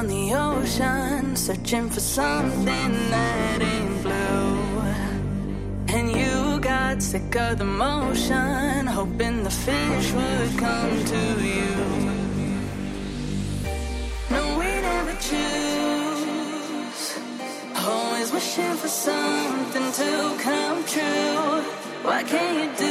On the ocean, searching for something that ain't blue. And you got sick of the motion, hoping the fish would come to you. No, we never choose. Always wishing for something to come true. Why can't you do?